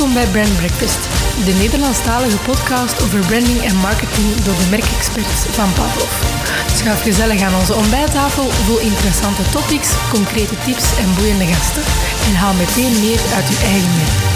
Welkom bij Brand Breakfast, de Nederlandstalige podcast over branding en marketing door de merkexperts van Pavlov. Schuif gezellig aan onze ontbijttafel vol interessante topics, concrete tips en boeiende gasten. En haal meteen meer uit uw eigen merk.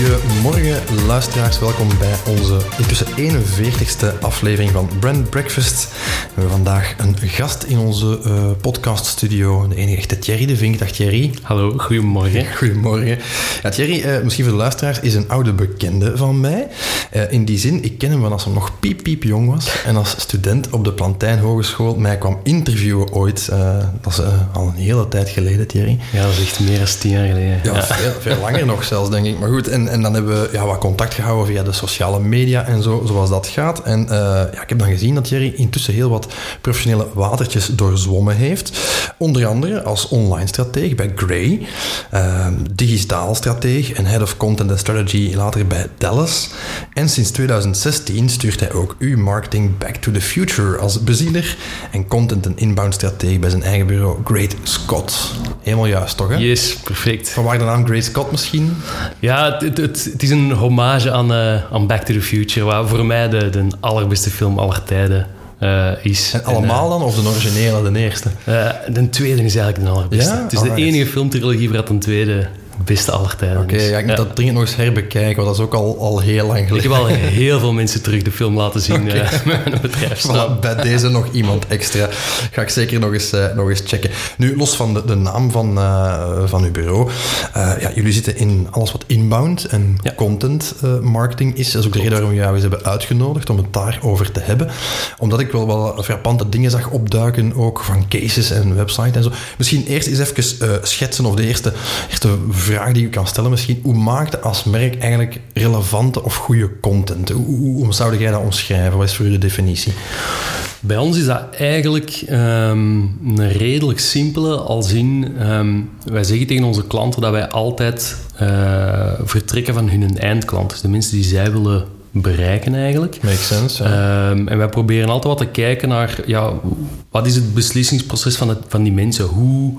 Goedemorgen luisteraars, welkom bij onze intussen 41ste aflevering van Brand Breakfast. We hebben vandaag een gast in onze uh, podcaststudio, de enige echte Thierry de Vink. Dag Thierry. Hallo, goedemorgen. Goedemorgen. Ja, Thierry, uh, misschien voor de luisteraars, is een oude bekende van mij. Uh, in die zin, ik ken hem van als hij nog piep piep jong was en als student op de Plantijn Hogeschool mij kwam interviewen ooit. dat is al een hele tijd geleden, Thierry. Ja, dat is echt meer dan tien jaar geleden. Ja, ja. Veel, veel, langer nog zelfs, denk ik. Maar goed, en, en dan hebben we ja, wat contact gehouden via de sociale media en zo, zoals dat gaat. En ja, ik heb dan gezien dat Jerry intussen heel wat professionele watertjes doorzwommen heeft. Onder andere als online strateeg bij Grey, uh, digitaal strateeg en head of content and strategy later bij Dallas. En sinds 2016 stuurt hij ook uw marketing Back to the Future als bezieler en content en inbound strateeg bij zijn eigen bureau Great Scott. Helemaal juist, toch? Hè? Yes, perfect. Van waar de naam Great Scott misschien? Ja, het, het, het is een hommage aan, uh, aan Back to the Future, waar voor mij de, de allerbeste film aller tijden uh, is. En allemaal en, uh, dan, of de originele, de eerste? Uh, de tweede is eigenlijk de allerbeste. Ja? Het is de enige filmtrilogie waar een tweede beste aller tijden Oké, okay, ja, ik moet ja. dat dringend nog eens herbekijken, want dat is ook al, al heel lang geleden. Ik heb al heel veel mensen terug de film laten zien okay. uh, met mijn bedrijf. Voilà, bij deze nog iemand extra. Ga ik zeker nog eens, uh, nog eens checken. Nu, los van de, de naam van, uh, van uw bureau. ja, jullie zitten in alles wat inbound en ja. content marketing is. Dat is ook de reden waarom we jou eens hebben uitgenodigd om het daarover te hebben. Omdat ik wel wel frappante dingen zag opduiken, ook van cases en websites en zo. Misschien eerst eens even schetsen of de eerste, eerste vraag die je kan stellen misschien. Hoe maakt je als merk eigenlijk relevante of goede content? Hoe, hoe, hoe zou jij dat omschrijven? Wat is voor u de definitie? Bij ons is dat eigenlijk um, een redelijk simpele, als in... Um, wij zeggen tegen onze klanten dat wij altijd uh, vertrekken van hun eindklant. Dus de mensen die zij willen bereiken eigenlijk. Makes sense. Ja. Um, en wij proberen altijd wat te kijken naar... Ja, wat is het beslissingsproces van, het, van die mensen? Hoe...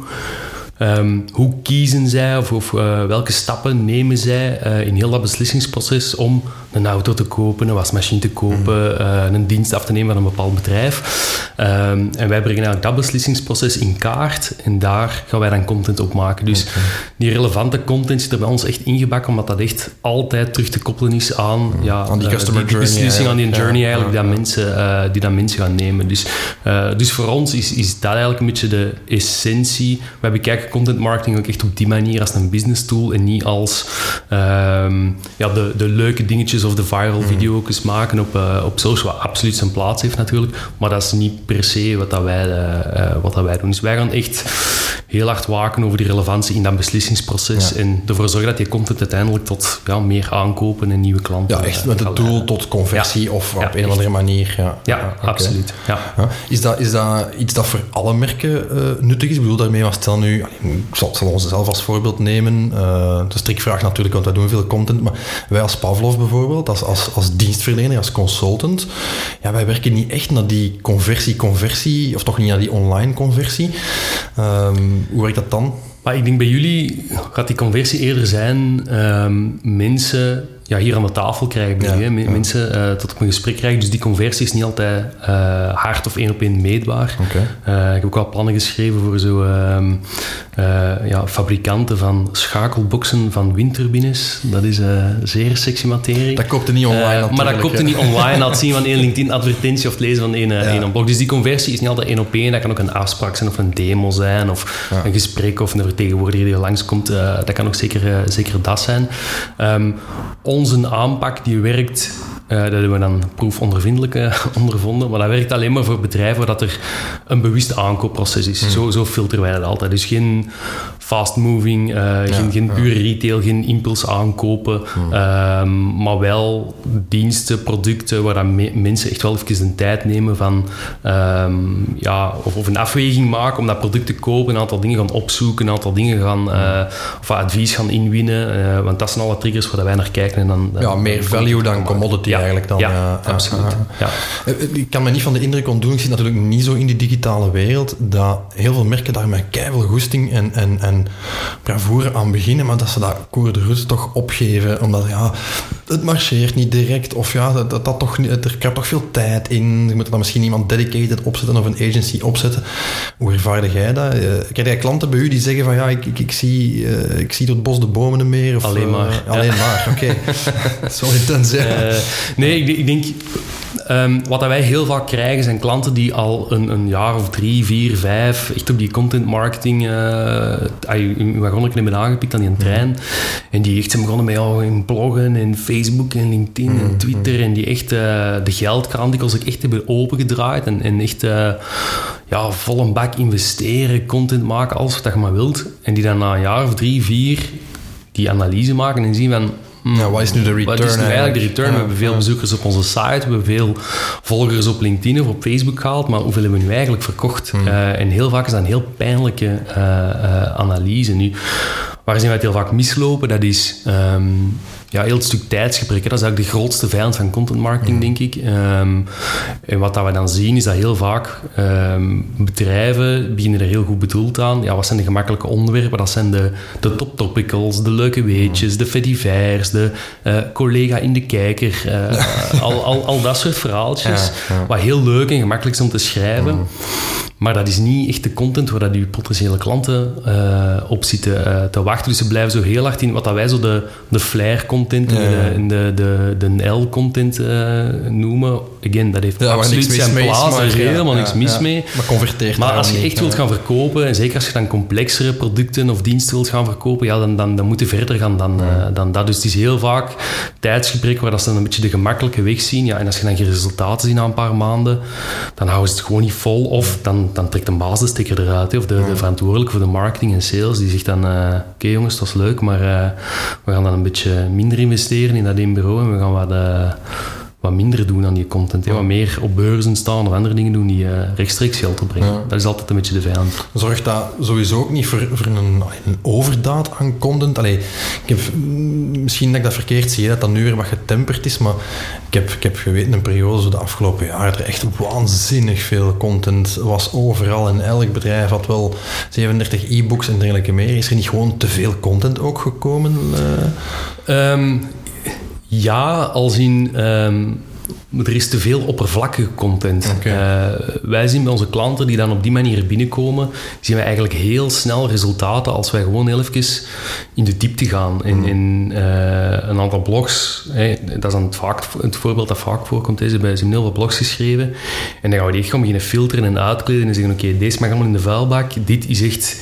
Um, hoe kiezen zij of, of uh, welke stappen nemen zij uh, in heel dat beslissingsproces om een auto te kopen, een wasmachine te kopen, mm. uh, een dienst af te nemen van een bepaald bedrijf. Um, en wij brengen eigenlijk dat beslissingsproces in kaart en daar gaan wij dan content op maken. Dus okay. die relevante content zit er bij ons echt ingebakken, omdat dat echt altijd terug te koppelen is aan, mm. ja, aan die customer die, beslissing, aan die journey ja, eigenlijk ja, die, dat mensen, die dat mensen gaan nemen. Dus, dus voor ons is, is dat eigenlijk een beetje de essentie. Wij bekijken content marketing ook echt op die manier als een business tool en niet als um, ja, de, de leuke dingetjes of de viral video's maken op, uh, op social, wat absoluut zijn plaats heeft natuurlijk, maar dat is niet per se wat, dat wij, uh, wat dat wij doen. Dus wij gaan echt heel hard waken over die relevantie in dat beslissingsproces ja. en ervoor zorgen dat die content uiteindelijk tot ja, meer aankopen en nieuwe klanten... Ja, echt met het doel tot conversie ja. of op een of andere manier. Ja, ja okay. absoluut. Ja. Is, dat, is dat iets dat voor alle merken uh, nuttig is? Ik bedoel daarmee, maar stel nu... Ik zal, zal onszelf als voorbeeld nemen. Uh, de strikvraag natuurlijk, want wij doen veel content. Maar wij als Pavlov bijvoorbeeld, als, als, als dienstverlener, als consultant, ja, wij werken niet echt naar die conversie-conversie, of toch niet naar die online conversie. Um, hoe werkt dat dan? Maar ik denk bij jullie gaat die conversie eerder zijn um, mensen ja, hier aan de tafel krijgen. Ja, ja. Mensen uh, tot op een gesprek krijgen. Dus die conversie is niet altijd uh, hard of één op één meetbaar. Okay. Uh, ik heb ook al plannen geschreven voor zo ehm, ja, fabrikanten van schakelboxen van windturbines. Dat is zeer sexy materie. Dat koopt er niet online Maar dat koopt er niet online. Laat zien van één LinkedIn advertentie of lezen van één, ja. één blog. Dus die conversie is niet altijd één op één. Dat kan ook een afspraak zijn of een demo zijn of ja. een gesprek of een vertegenwoordiger die er langskomt. dat kan ook zeker, zeker dat zijn. Um, onze aanpak die werkt, uh, dat hebben we dan proefondervindelijk uh, ondervonden, maar dat werkt alleen maar voor bedrijven waar dat er een bewust aankoopproces is. Mm. Zo, zo filteren wij dat altijd. Dus geen fast moving, geen, geen pure retail, geen impuls aankopen, hmm. ehm, maar wel diensten, producten waar dan mensen echt wel even de tijd nemen van ehm, ja, of, of, een afweging maken om dat product te kopen, een aantal dingen gaan opzoeken, een aantal dingen gaan of advies gaan inwinnen, want dat zijn alle triggers waar wij naar kijken. En dan, ja, meer value dan commodity eigenlijk dan. Ja, absoluut. Ja. Ik kan me niet van de indruk ontdoen, ik zit natuurlijk niet zo in die digitale wereld, dat heel veel merken daar met keihard goesting en, en, en bravoure aan beginnen, maar dat ze dat koer de toch opgeven, omdat ja, het marcheert niet direct, of ja, dat, dat, toch, er krijgt toch veel tijd in, je moet dan misschien iemand dedicated opzetten of een agency opzetten. Hoe ervaarde jij dat? Uh, krijg jij klanten bij u die zeggen van ja, ik, ik, ik zie, uh, ik zie door het bos de bomen meer? Of, alleen maar. Uh, alleen maar, oké. Okay. Sorry, intens, nee, ik, ik denk Ehm, wat wij heel vaak krijgen zijn klanten die al een, een, jaar of drie, vier, vijf echt op die content marketing uh, wagonnetje hebben aangepikt aan die trein. En die echt zijn begonnen met al in bloggen en Facebook en LinkedIn en Twitter. En die echt uh, de geldkraan die ik echt hebben opengedraaid. En, en echt uh, ja, vol een bak investeren, content maken, alles wat je maar wilt. En die dan na een jaar of drie, vier die analyse maken en zien van ja, wat is nu de return? Wat is nu eigenlijk de return? we hebben veel bezoekers op onze site, we hebben veel volgers op LinkedIn of op Facebook gehaald, maar hoeveel hebben we nu eigenlijk verkocht? Hmm. Uh, en heel vaak is dat een heel pijnlijke uh, uh, analyse. Nu, waar zijn wij het heel vaak mislopen? Dat is um, ja, heel het stuk tijdsgebrek. Dat is eigenlijk de grootste vijand van content marketing, mm. denk ik. Um, en wat dat we dan zien, is dat heel vaak um, bedrijven beginnen er heel goed bedoeld aan. Ja, wat zijn de gemakkelijke onderwerpen? Dat zijn de, de top topicals, de leuke weetjes, de fedivers, de uh, collega in de kijker. Uh, al, al, al dat soort verhaaltjes. Ja, ja. Wat heel leuk en gemakkelijk is om te schrijven. Mm. Maar dat is niet echt de content waar dat je potentiële klanten uh, op zitten te wachten. Dus ze blijven zo heel hard in wat dat wij zo de, de flair content en de, de, de, de L-content uh, noemen. Again, dat heeft ja, absoluut zijn plaats, daar is helemaal niks mis mee. Maar converteert Maar als je echt wilt gaan verkopen, en zeker als je dan complexere producten of diensten wilt gaan verkopen, ja, dan, dan, dan moet je verder gaan dan, dan dat. Dus het is heel vaak tijdsgebrek waar dat ze dan een beetje de gemakkelijke weg zien. Ja, en als je dan geen resultaten ziet na een paar maanden, dan houden ze het gewoon niet vol. Of dan dan trekt een baas de sticker eruit. Of de, de verantwoordelijke voor de marketing en sales, die zegt dan... Uh, Oké jongens, dat is leuk, maar uh, we gaan dan een beetje minder investeren in dat één bureau en we gaan wat uh, wat minder doen aan die content. Wat meer op beurzen staan of andere dingen doen die uh, rechtstreeks geld opbrengen. Dat is altijd een beetje de vijand. Zorgt dat sowieso ook niet voor, voor een, een, overdaad aan content? Allee, ik heb, misschien dat ik dat verkeerd zie, dat dat nu weer wat getemperd is, maar ik heb, ik heb geweten een periode, zo de afgelopen jaren, er echt waanzinnig veel content was overal. En elk bedrijf had wel 37 e-books en dergelijke meer. Is er niet gewoon te veel content ook gekomen? Uh? Um, ja, als in... Um, er is te veel oppervlakkige content. Uh, wij zien bij onze klanten die dan op die manier binnenkomen, zien wij eigenlijk heel snel resultaten als wij gewoon heel even in de diepte gaan. In, mm. in uh, een aantal blogs, hey, dat is dan het, vaak, het voorbeeld dat vaak voorkomt, is, bij ze heel veel blogs geschreven. En dan gaan we die echt gewoon beginnen filteren en uitkleden en zeggen, oké, deze mag allemaal in de vuilbak. Dit is echt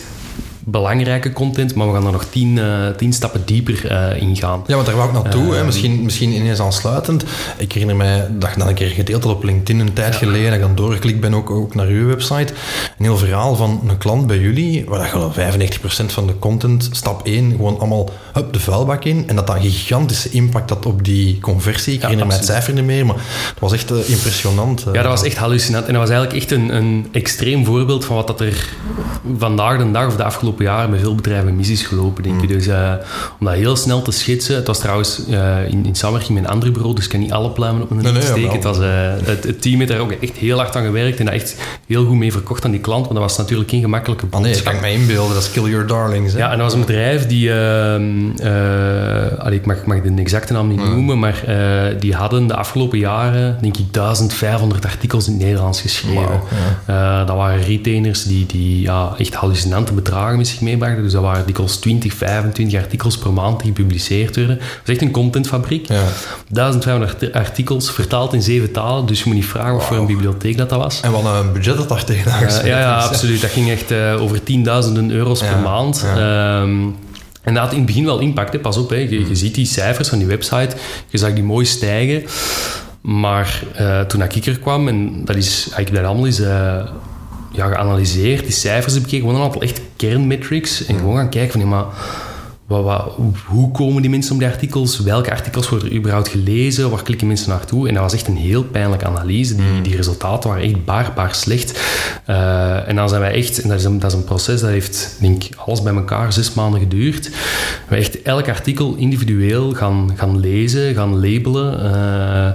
belangrijke content, maar we gaan er nog tien, uh, tien stappen dieper uh, in gaan. Ja, want daar wou ik naartoe. Uh, misschien, misschien ineens aansluitend. Ik herinner mij dat ik dat een keer gedeeld had op LinkedIn een tijd geleden. Dat ik dan doorgeklikt ben ook, ook naar uw website. Een heel verhaal van een klant bij jullie, waar dat gewoon 95% van de content, stap 1, gewoon allemaal hup, de vuilbak in. En dat dat een gigantische impact had op die conversie. Ik herinner mij het cijfer niet meer, maar het was echt impressionant. ja, dat was echt hallucinant. En dat was eigenlijk echt een, een extreem voorbeeld van wat dat er vandaag de dag of de afgelopen jaren met veel bedrijven missies gelopen, denk ik. Mm. Dus uh, om dat heel snel te schetsen. Het was trouwens uh, in, in samenwerking met een ander bureau, dus ik kan niet alle pluimen op mijn nee, nee, steken. het, was, uh, het, het, team heeft daar ook echt heel hard aan gewerkt en dat echt heel goed mee verkocht aan die klant, maar dat was natuurlijk geen gemakkelijke boodschap. Oh nee, dat kan ik me inbeelden. Dat is Kill Your Darlings. Hè? Ja, en dat was een bedrijf die... Ehm, allee, ik mag, mag de exacte naam niet noemen, maar die hadden de afgelopen jaren, denk ik, 1500 artikels in het Nederlands geschreven. Wow, dat waren retainers die, die ja, echt hallucinante bedragen zich meebrachten. Dus dat waren dikwijls 20, 25 artikels per maand die gepubliceerd werden. Dat is echt een contentfabriek. Ja. 1500 artikels, vertaald in zeven talen. Dus je moet niet vragen wat voor een bibliotheek dat, dat was. En wat een budget dat daar tegenaan uh, ja, ja, absoluut. Dat ging echt uh, over tienduizenden euro's per maand. Um, en dat had in het begin wel impact. Hè. Pas op, hè. Je, je, ziet die cijfers van die website. Je zag die mooi stijgen. Maar uh, toen ik er kwam, en dat is eigenlijk dat allemaal is ja, geanalyseerd, die cijfers heb gekeken, gewoon een aantal echt kernmetrics. En gewoon gaan kijken van, ja, maar wat, wat, hoe komen die mensen op die artikels? Welke artikels worden überhaupt gelezen? Waar klikken mensen naartoe? En dat was echt een heel pijnlijke analyse. Die, hmm. die resultaten waren echt bar slecht. Uh, en dan zijn wij echt, en dat is, een, dat is een proces dat heeft, denk ik, alles bij elkaar zes maanden geduurd. We echt elk artikel individueel gaan, gaan lezen, gaan labelen. Uh,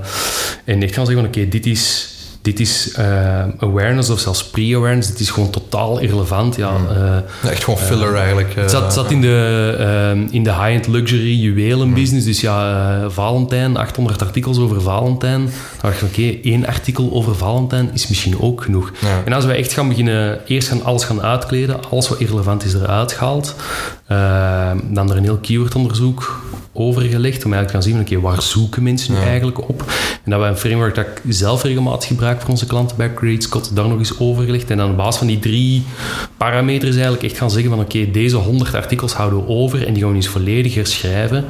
en echt gaan zeggen van, oké, dit is dit is uh, awareness of zelfs pre-awareness. Dit is gewoon totaal irrelevant. Ja, uh, echt gewoon filler uh, eigenlijk. Het zat, zat, in de, in de high-end luxury juwelen business. Dus ja, Valentijn, 800 artikels over Valentijn. Dan dacht ik, oké, één artikel over Valentijn is misschien ook genoeg. Ja. En als wij echt gaan beginnen, eerst gaan alles gaan uitkleden, alles wat irrelevant is eruit gehaald, dan er een heel keywordonderzoek overgelegd om eigenlijk te gaan zien, oké, waar zoeken mensen nu eigenlijk op? En dat we een framework dat ik zelf regelmatig gebruik voor onze klanten bij Create Scott, daar nog eens overgelegd. En dan op basis van die drie parameters eigenlijk echt gaan zeggen van oké, deze 100 artikels houden we over en die gaan we eens volledig herschrijven.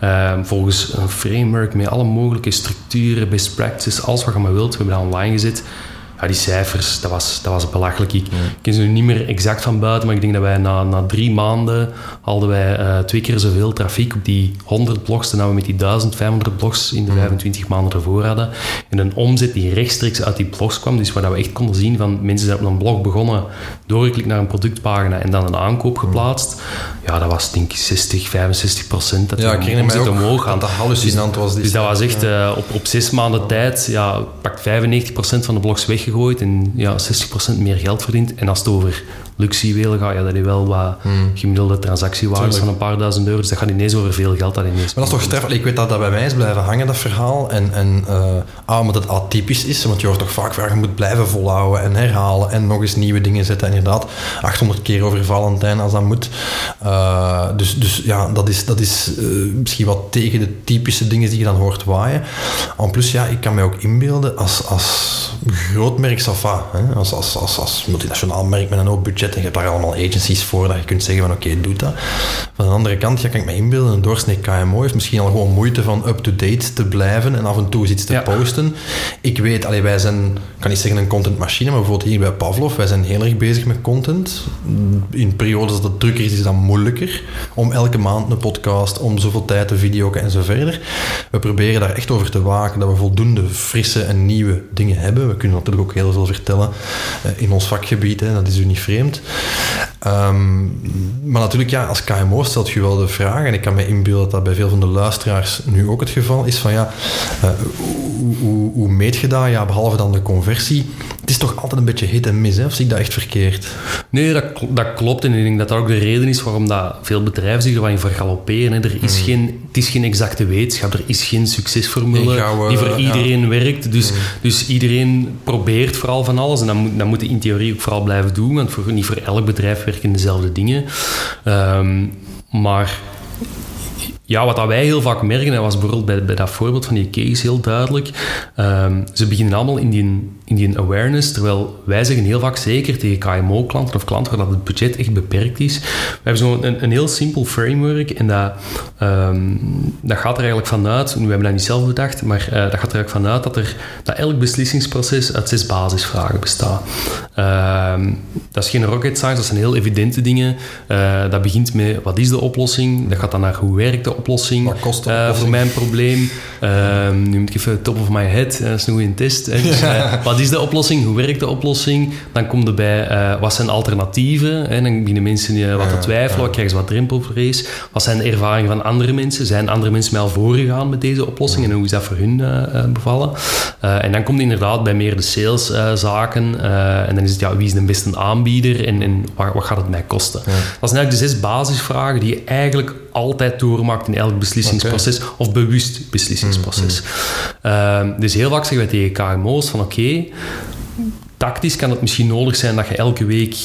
Ehm, volgens een framework met alle mogelijke structuren, best practices, alles wat je maar wilt. We hebben dat online gezet ja, die cijfers, dat was, dat was belachelijk. Ik ken ze nu niet meer exact van buiten, maar ik denk dat wij na, na drie maanden hadden wij uh, twee keer zoveel trafiek op die 100 blogs dan we met die 1500 blogs in de 25 maanden ervoor hadden. En een omzet die rechtstreeks uit die blogs kwam, dus waar we echt konden zien van mensen zijn op een blog begonnen, doorgeklikt naar een productpagina en dan een aankoop geplaatst. Ja, dat was denk ik 60, 65 procent dat ja, ik omzet omhoog gaat. Dat hallucinant was die Dus dat was echt uh, op, op zes maanden tijd, ja, pakt 95 procent van de blogs weg gegooid en ja, 60% meer geld verdient. En als het over luxe gaat, ja, dat is wel wat hmm. gemiddelde transactiewaardes van een paar duizend euro. Dus dat gaat ineens over veel geld. Dat ineens maar dat is toch straf. Ik weet dat dat bij mij is blijven hangen, dat verhaal. En, en uh, ah, omdat het atypisch is, want je hoort toch vaak vragen, je moet blijven volhouden en herhalen en nog eens nieuwe dingen zetten. En inderdaad, 800 keer over Valentijn als dat moet. Uh, dus, dus ja, dat is, dat is uh, misschien wat tegen de typische dingen die je dan hoort waaien. En plus, ja, ik kan mij ook inbeelden als, als groot merk Safa, als, als, als, als multinationaal merk met een hoog budget en je hebt daar allemaal agencies voor dat je kunt zeggen van oké, okay, doe dat. Van de andere kant ja, kan ik me inbeelden, een doorsnee KMO heeft misschien al gewoon moeite van up-to-date te blijven en af en toe iets te posten. Ik weet, allee, wij zijn, ik kan niet zeggen een contentmachine, maar bijvoorbeeld hier bij Pavlov, wij zijn heel erg bezig met content. In periodes dat het drukker is, is dat moeilijker om elke maand een podcast, om zoveel tijd een video en zo verder. We proberen daar echt over te waken dat we voldoende frisse en nieuwe dingen hebben. We kunnen natuurlijk ook heel veel vertellen eh, in ons vakgebied, hè, dat is u niet vreemd. Um, maar natuurlijk, ja, als KMO stelt je wel de vraag, en ik kan me inbeelden dat dat bij veel van de luisteraars nu ook het geval is, van ja, uh, hoe, hoe, hoe, meet je dat? Ja, behalve dan de conversie. Het is toch altijd een beetje hit en miss, hè? of zie ik dat echt verkeerd? Nee, dat, dat klopt. En ik denk dat dat ook de reden is waarom dat veel bedrijven zich vergalopperen. Hè. Er is hmm. geen, het is geen exacte wetenschap, er is geen succesformule die voor iedereen werkt. Dus, hmm. dus iedereen probeert vooral van alles. En dat moet, dat in theorie ook vooral blijven doen, want voor, niet voor elk bedrijf werken dezelfde dingen. Um, maar ja, wat wij heel vaak merken, dat was bijvoorbeeld bij, dat voorbeeld van die case heel duidelijk. Um, ze beginnen allemaal in die, in die awareness, terwijl wij zeggen heel vaak, zeker tegen KMO-klanten of klanten waar dat het budget echt beperkt is. We hebben zo'n een, een, heel simpel framework en dat, um, dat gaat er eigenlijk vanuit, nu hebben we dat niet zelf bedacht, maar uh, dat gaat er eigenlijk vanuit dat, er, dat elk beslissingsproces uit zes basisvragen bestaat. Um, dat is geen rocket science, dat zijn heel evidente dingen. Uh, dat begint met, wat is de oplossing? Dat gaat dan naar, hoe werkt de oplossing, Wat kost de uh, voor mijn probleem. Uh, nu moet ik even top of my head, dat is een goede test. Dus. wat is de oplossing? Hoe werkt de oplossing? Dan komt er bij, wat zijn alternatieven? En dan beginnen mensen wat te twijfelen, wat krijgen ze wat drempelvrees? Wat zijn de ervaringen van andere mensen? Zijn andere mensen mij al voorgegaan met deze oplossing? En hoe is dat voor hun bevallen? en dan komt inderdaad bij meer de saleszaken. en dan is het, ja, wie is de beste aanbieder? En, en wat, wat, gaat het mij kosten? Dat zijn eigenlijk de zes basisvragen die je eigenlijk altijd doormaakt in elk beslissingsproces of bewust beslissingsproces. Mm, mm. dus heel vaak zeggen wij tegen KMO's van oké, tactisch kan het misschien nodig zijn dat je elke week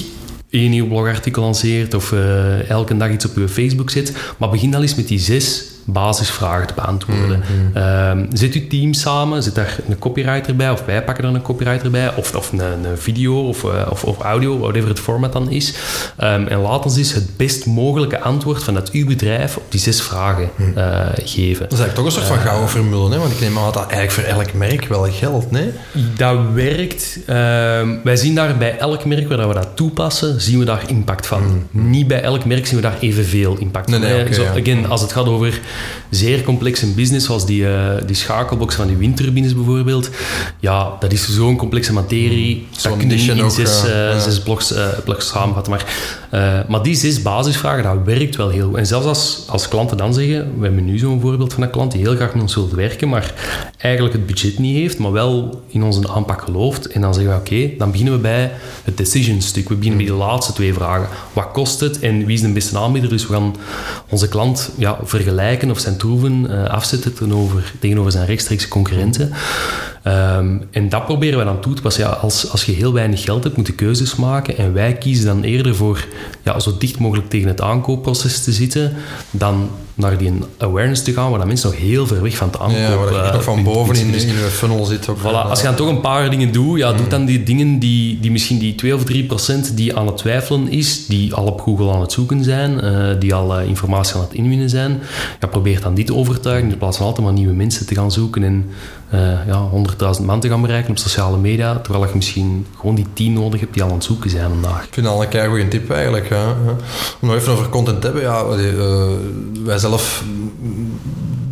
één nieuw blogartikel lanceert of uh, elke dag iets op je Facebook zet, maar begin dan eens met die zes basisvragen te beantwoorden. Mhm. Ehm, zit uw team samen? Zit daar een copywriter bij? Of wij pakken er een copywriter bij? Of, of een, een video of, eh, of, of audio, whatever het format dan is. Ehm, en laat ons eens het best mogelijke antwoord vanuit uw bedrijf op die zes vragen eh, geven. Dat is eigenlijk toch een soort van gouden formule, hè? want ik neem aan dat dat eigenlijk voor elk merk wel geldt, nee? Dat werkt. Ehm, wij zien daar bij elk merk waar we dat toepassen, zien we daar impact van. Niet bij elk merk zien we daar evenveel impact Nee, van. nee, ja. again, als het gaat over zeer complexe business, zoals die, eh, die schakelbox van die windturbines bijvoorbeeld, ja, dat is zo'n complexe materie. dat Zo'n kun je niet in zes, Ja. zes blogs samenvatten. Maar, eh, maar die zes basisvragen, dat werkt wel heel goed. En zelfs als, als klanten dan zeggen, we hebben nu zo'n voorbeeld van een klant die heel graag met ons wil werken, maar eigenlijk het budget niet heeft, maar wel in onze aanpak gelooft. En dan zeggen we, oké, dan beginnen we bij het decision stuk. We beginnen bij die laatste twee vragen. Wat kost het en wie is de beste aanbieder? Dus we gaan onze klant ja, vergelijken of zijn troeven eh, afzetten tegenover, tegenover zijn rechtstreekse concurrenten. Ehm, en dat proberen we dan toe te passen. Ja, als, als je heel weinig geld hebt, moet je keuzes maken. En wij kiezen dan eerder voor ja, zo dicht mogelijk tegen het aankoopproces te zitten, dan naar die awareness te gaan, waar dan mensen nog heel ver weg van het aankoop Ja, waar je eh, nog van boven in, in je funnel zit. Ook, Voilà, als je dan toch een paar dingen doet, ja, doe dan die dingen die, die misschien die 2 of 3 procent die aan het twijfelen is, die al op Google aan het zoeken zijn, eh, die al eh, informatie aan het inwinnen zijn. Ja, probeer dan die te overtuigen in plaats van altijd maar nieuwe mensen te gaan zoeken en eh, ja, 100.000 man te gaan bereiken op sociale media, terwijl je misschien gewoon die 10 nodig hebt die al aan het zoeken zijn vandaag. Ik vind dat een goede tip eigenlijk. Ja. Om nog even over content te hebben. Ja, eh, wij zelf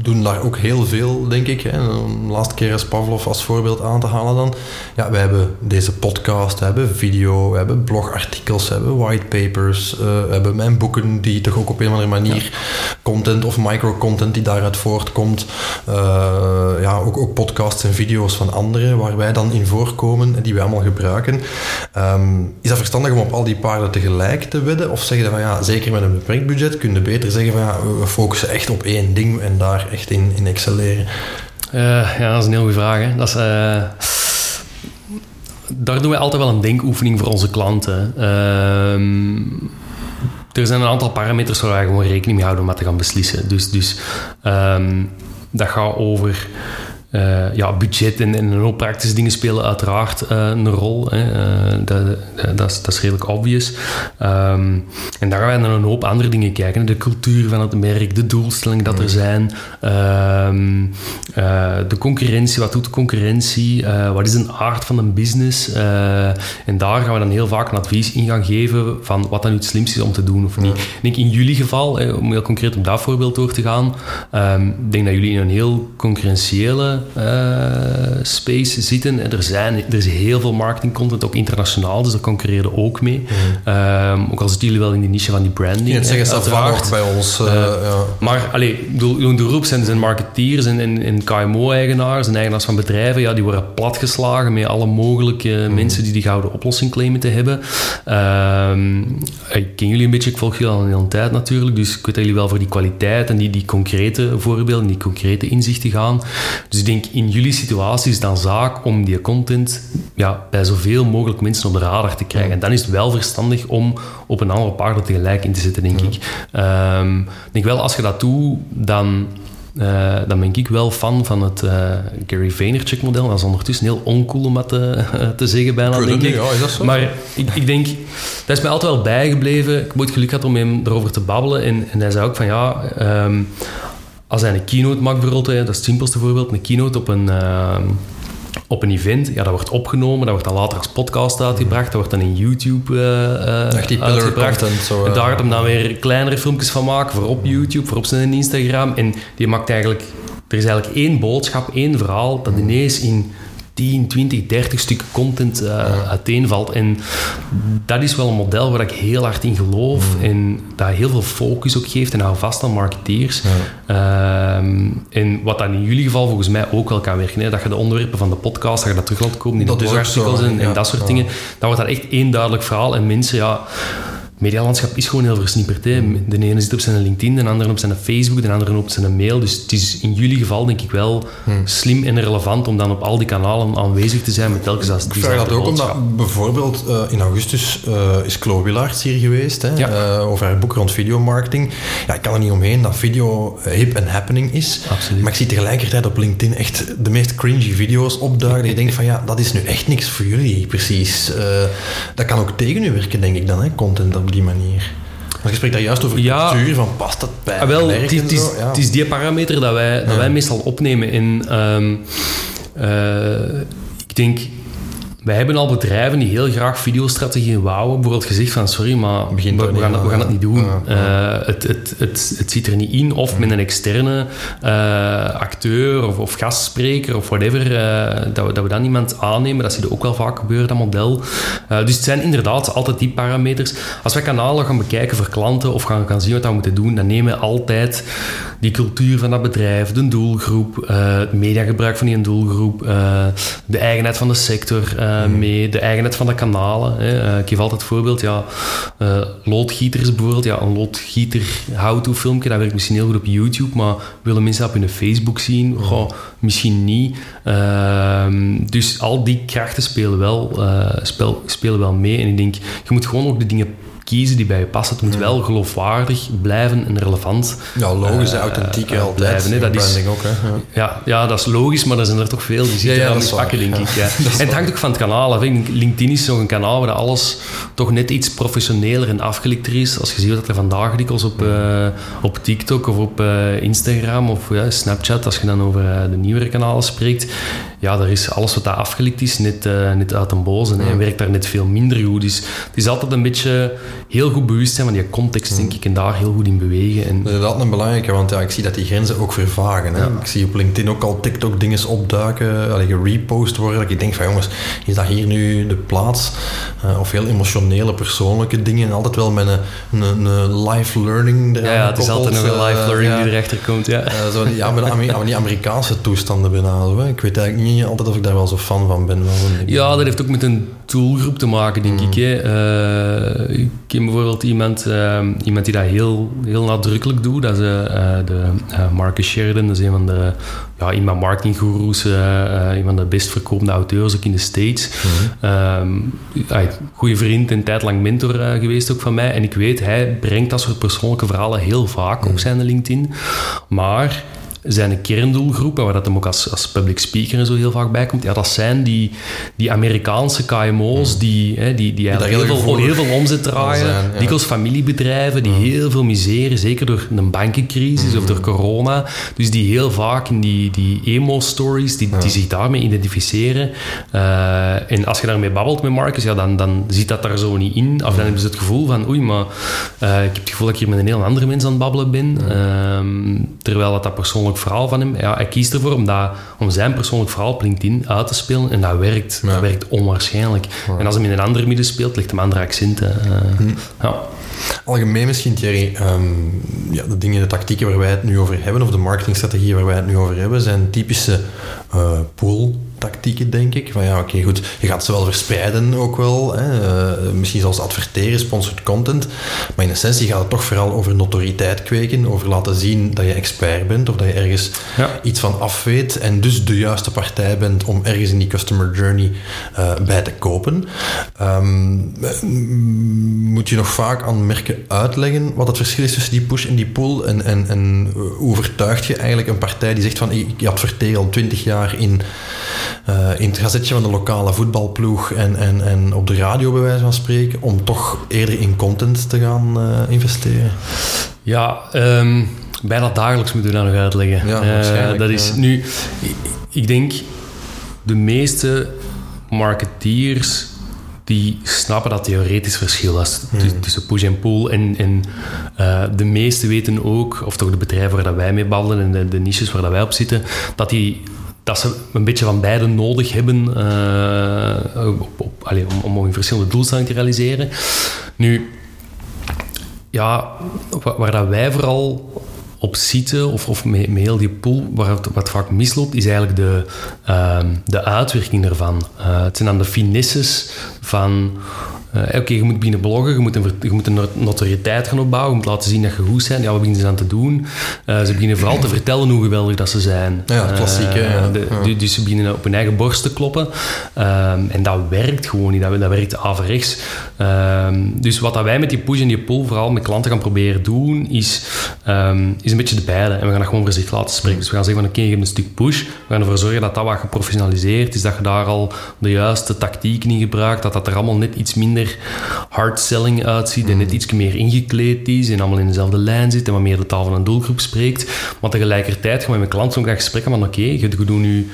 doen daar ook heel veel, denk ik. Hè. De laatste keer als Pavlov als voorbeeld aan te halen dan. Ja, wij hebben deze podcast, we hebben video, we hebben blogartikels, we hebben whitepapers, eh, we hebben mijn boeken die toch ook op een of andere manier content of micro-content die daaruit voortkomt. Eh, ja, ook, ook podcasts en video's van anderen waar wij dan in voorkomen en die wij allemaal gebruiken. Ehm, is dat verstandig om op al die paarden tegelijk te wedden? Of zeg je van ja, zeker met een beperkt budget kun je beter zeggen van ja, we focussen echt op één ding en daar echt in, in excelleren? Eh, ja, dat is een heel goede vraag. Dat is, eh, daar doen we altijd wel een denkoefening voor onze klanten. Ehm, er zijn een aantal parameters waar wij gewoon rekening mee houden om dat te gaan beslissen. Dus, dus ehm, dat gaat over eh, ja, budget en, en een hoop praktische dingen spelen uiteraard eh, een rol. Hè. Eh, dat, dat, dat is, dat is redelijk obvious. Ehm, en daar gaan wij naar een hoop andere dingen kijken. De cultuur van het merk, de doelstellingen dat er zijn, ehm, eh, de concurrentie, wat doet de concurrentie, wat is de aard van een business. En daar gaan we dan heel vaak een advies in gaan geven van wat dan nu het slimste is om te doen of niet. Ik denk in jullie geval, hè, om heel concreet op dat voorbeeld door te gaan, ehm, ik denk dat jullie in een heel concurrentiële space zitten. En Er, zijn, er is heel veel marketing content, ook internationaal, dus daar concurreren ook mee. Ehm, ook al zitten jullie wel in die niche van die branding. Staat van uiteraard. nog bij ons. eh, Eh, ja. Maar allee, Jeroen de Roep zijn, zijn marketeers en, en, en KMO-eigenaars en eigenaars van bedrijven. Ja, die worden platgeslagen met alle mogelijke mensen die die gouden oplossing claimen te hebben. Ehm, ik ken jullie een beetje, ik volg jullie al een hele tijd natuurlijk. Dus ik weet dat jullie wel voor die kwaliteit en die, die concrete voorbeelden, die concrete inzichten gaan. Dus ik denk in jullie situatie is dan zaak om die content ja, bij zoveel mogelijk mensen op de radar te krijgen. En dan is het wel verstandig om op een andere paarden tegelijk in te zetten, denk ik. Ehm, ik denk wel, als je dat doet, dan, eh, dan ben ik wel fan van het eh, Gary Vaynerchuk-model. Dat is ondertussen heel oncool om dat te, te zeggen bijna, denk ik. niet, ja, is dat zo? Maar ik, ik denk, dat is mij altijd wel bijgebleven. Ik heb ooit geluk gehad om hem erover te babbelen. En, en hij zei ook van, ja... ehm, als hij een keynote maakt bijvoorbeeld, dat is het simpelste voorbeeld, een keynote op een, ehm, op een event, ja, dat wordt opgenomen, dat wordt dan later als podcast uitgebracht, dat wordt dan in YouTube eh, eh, Echt die pillar uitgebracht. content, zo, en eh. daar gaat hem dan weer kleinere filmpjes van maken, voor op YouTube, voor op zijn Instagram. En die maakt eigenlijk, er is eigenlijk één boodschap, één verhaal, dat ineens in 10, 20, 30 stukken content eh, uiteenvalt. En dat is wel een model waar ik heel hard in geloof en dat heel veel focus ook geeft en hou vast aan marketeers. Ehm, en wat dan in jullie geval volgens mij ook wel kan werken. Hè? Dat je de onderwerpen van de podcast, dat je dat terug laat komen in Dat de blogartikels en, en dat soort dingen. Dan wordt dat echt één duidelijk verhaal en mensen, ja medialandschap is gewoon heel versnipperd. Hè. De ene zit op zijn LinkedIn, de andere op zijn Facebook, de andere op zijn mail. Dus het is in jullie geval denk ik wel Hmm. slim en relevant om dan op al die kanalen aanwezig te zijn met telkens als Ik vraag dat ook omdat bijvoorbeeld eh, in augustus eh, is Chloe Willaerts hier geweest hè, Ja. eh, over haar boek rond videomarketing. Ja, ik kan er niet omheen dat video hip en happening is. Absoluut. Maar ik zie tegelijkertijd op LinkedIn echt de meest cringy video's opduiken. Je denkt van ja, dat is nu echt niks voor jullie precies. Dat kan ook tegen u werken, denk ik dan, hè, content op die manier. Want je spreekt daar juist over Ja. cultuur, van past dat bij Ah, wel, het is, het is- zo? Ja. het is die parameter dat wij, dat wij meestal opnemen. En ehm, eh, ik denk, wij hebben al bedrijven die heel graag videostrategieën wouden. Bijvoorbeeld gezegd van, sorry, maar we, we gaan, aan, we gaan dat niet doen. Eh, het, het, het, het zit er niet in. Of met een externe eh, acteur of, of gastspreker of whatever. eh, dat, we, dat we dan iemand aannemen. Dat zie je ook wel vaak gebeuren, dat model. Dus het zijn inderdaad altijd die parameters. Als wij kanalen gaan bekijken voor klanten of gaan, gaan zien wat we moeten doen, dan nemen we altijd die cultuur van dat bedrijf, de doelgroep, het mediagebruik van die doelgroep, de eigenheid van de sector eh, mee, de eigenheid van de kanalen. Hè. Eh, ik geef altijd het voorbeeld, ja, eh, loodgieters bijvoorbeeld. Ja, een loodgieter how-to filmpje, dat werkt misschien heel goed op YouTube, maar willen mensen dat op hun Facebook zien? Goh, misschien niet. Ehm, dus al die krachten spelen wel, speel- spelen wel mee. En ik denk, je moet gewoon ook de dingen kiezen die bij je passen. Het moet wel geloofwaardig blijven en relevant Ja, logisch, eh, authentiek eh, altijd. blijven. Dat is- ook, hè. Ja. ja, ja, dat is logisch, maar er zijn er toch veel die Ja, zitten ja, aan die is waar. pakken, denk Ja. ik. Ja. En het hangt ook van het kanaal af. LinkedIn is zo'n kanaal waar alles toch net iets professioneler en afgelikter is. Als je ziet wat er vandaag dikwijls op, eh, op TikTok of op Instagram of ja, Snapchat, als je dan over de nieuwere kanalen spreekt, ja, daar is alles wat daar afgelikt is net, net uit een boze en werkt daar net veel minder goed. Dus het is altijd een beetje heel goed bewust zijn van die context, denk ik, en daar heel goed in bewegen. En, Dat is inderdaad een belangrijke, want ja, ik zie dat die grenzen ook vervagen. Hè. Ik zie op LinkedIn ook al TikTok-dingen opduiken, allee, gerepost worden. Dat ik denk van jongens, is dat hier nu de plaats? Eh, of heel emotionele, persoonlijke dingen. En altijd wel met een, een, een live learning eraan ja, ja, het is altijd nog een live eh, learning ja. die erachter komt. Ja. Eh, zo, ja, Amer- die Amerikaanse toestanden bijna. zo, hè. Ik weet eigenlijk niet altijd of ik daar wel zo fan van ben. Wel, Ja, dat heeft ook met een doelgroep te maken, denk ik. Hè. Eh, ik ken bijvoorbeeld iemand, eh, iemand die dat heel, heel nadrukkelijk doet. Dat is eh, eh, de Marcus Sheridan. Dat is een van de ja, iemand marketinggoeroes, een van de best verkopende auteurs ook in de States. Ehm, goede vriend en een tijd lang mentor geweest ook van mij. En ik weet, hij brengt dat soort persoonlijke verhalen heel vaak op zijn LinkedIn. Maar zijn kerndoelgroep, en waar dat hem ook als, als public speaker en zo heel vaak bij komt, ja, dat zijn die, die Amerikaanse KMO's die, hè, die, die eigenlijk heel heel, veel, heel veel omzet draaien. zijn, ja. Dikwijls familiebedrijven die heel veel miseren, zeker door een bankencrisis of door corona. Dus die heel vaak in die, die emo-stories, die, die zich daarmee identificeren. Eh, en als je daarmee babbelt met Marcus, ja, dan, dan zit dat daar zo niet in. Of dan hebben ze het gevoel van, oei, maar eh, ik heb het gevoel dat ik hier met een heel andere mens aan het babbelen ben. Ehm, terwijl dat, dat persoonlijk verhaal van hem, ja, hij kiest ervoor om, dat, om zijn persoonlijk verhaal op LinkedIn uit te spelen. En dat werkt. Dat werkt onwaarschijnlijk. En als hij in een ander midden speelt, ligt hem andere accenten. eh, ja. Algemeen misschien, Thierry, ehm, ja, de dingen, de tactieken waar wij het nu over hebben, of de marketingstrategieën waar wij het nu over hebben, zijn typische uh, pool-tactieken, denk ik. Van ja, oké, goed, je gaat ze wel verspreiden ook wel. Hè, uh, misschien zelfs adverteren, sponsored content. Maar in essentie gaat het toch vooral over notoriteit kweken, over laten zien dat je expert bent, of dat je ergens ja. iets van af weet, en dus de juiste partij bent om ergens in die customer journey uh, bij te kopen. Um, moet je nog vaak aan merken uitleggen wat het verschil is tussen die push en die pull? En, en, en hoe overtuigt je eigenlijk een partij die zegt van ik adverteer al twintig jaar in, uh, in het gazetje van de lokale voetbalploeg en, en, en op de radio bij wijze van spreken, om toch eerder in content te gaan uh, investeren? Ja, um, bijna dagelijks moeten we dat nog uitleggen. Ja, uh, dat is nu, ik, denk de meeste marketeers die snappen dat theoretisch verschil is hmm. tussen push en pull. En, en uh, de meesten weten ook, of toch de bedrijven waar dat wij mee babbelen en de, de niches waar dat wij op zitten, dat die dat ze een beetje van beide nodig hebben uh, op, op, allez, om, om hun verschillende doelstellingen te realiseren. Nu, ja, waar, dat wij vooral op zitten, of, of met, heel die pool, waar wat vaak misloopt, is eigenlijk de, uh, de uitwerking ervan. Uh, het zijn dan de finesses van Uh, Oké, je moet beginnen bloggen, je moet, een, je moet een notoriëteit gaan opbouwen, je moet laten zien dat je goed bent. Ja, wat beginnen ze aan te doen? Uh, ze beginnen vooral te vertellen hoe geweldig dat ze zijn. Ja, klassiek. Uh, Dus ze beginnen op hun eigen borst te kloppen. Ehm, en dat werkt gewoon niet, dat, dat werkt averechts. Ehm, dus wat dat wij met die push en die pull vooral met klanten gaan proberen doen, is, um, is een beetje de beide. En we gaan dat gewoon voor zich laten spreken. Dus we gaan zeggen van oké, okay, je hebt een stuk push. We gaan ervoor zorgen dat dat wat geprofessionaliseerd is, dat je daar al de juiste tactieken in gebruikt, dat dat er allemaal net iets minder hard selling uitziet en net mm. iets meer ingekleed is en allemaal in dezelfde lijn zit en wat meer de taal van een doelgroep spreekt. Maar tegelijkertijd gaan we met klanten ook gesprekken van oké, okay, je doet nu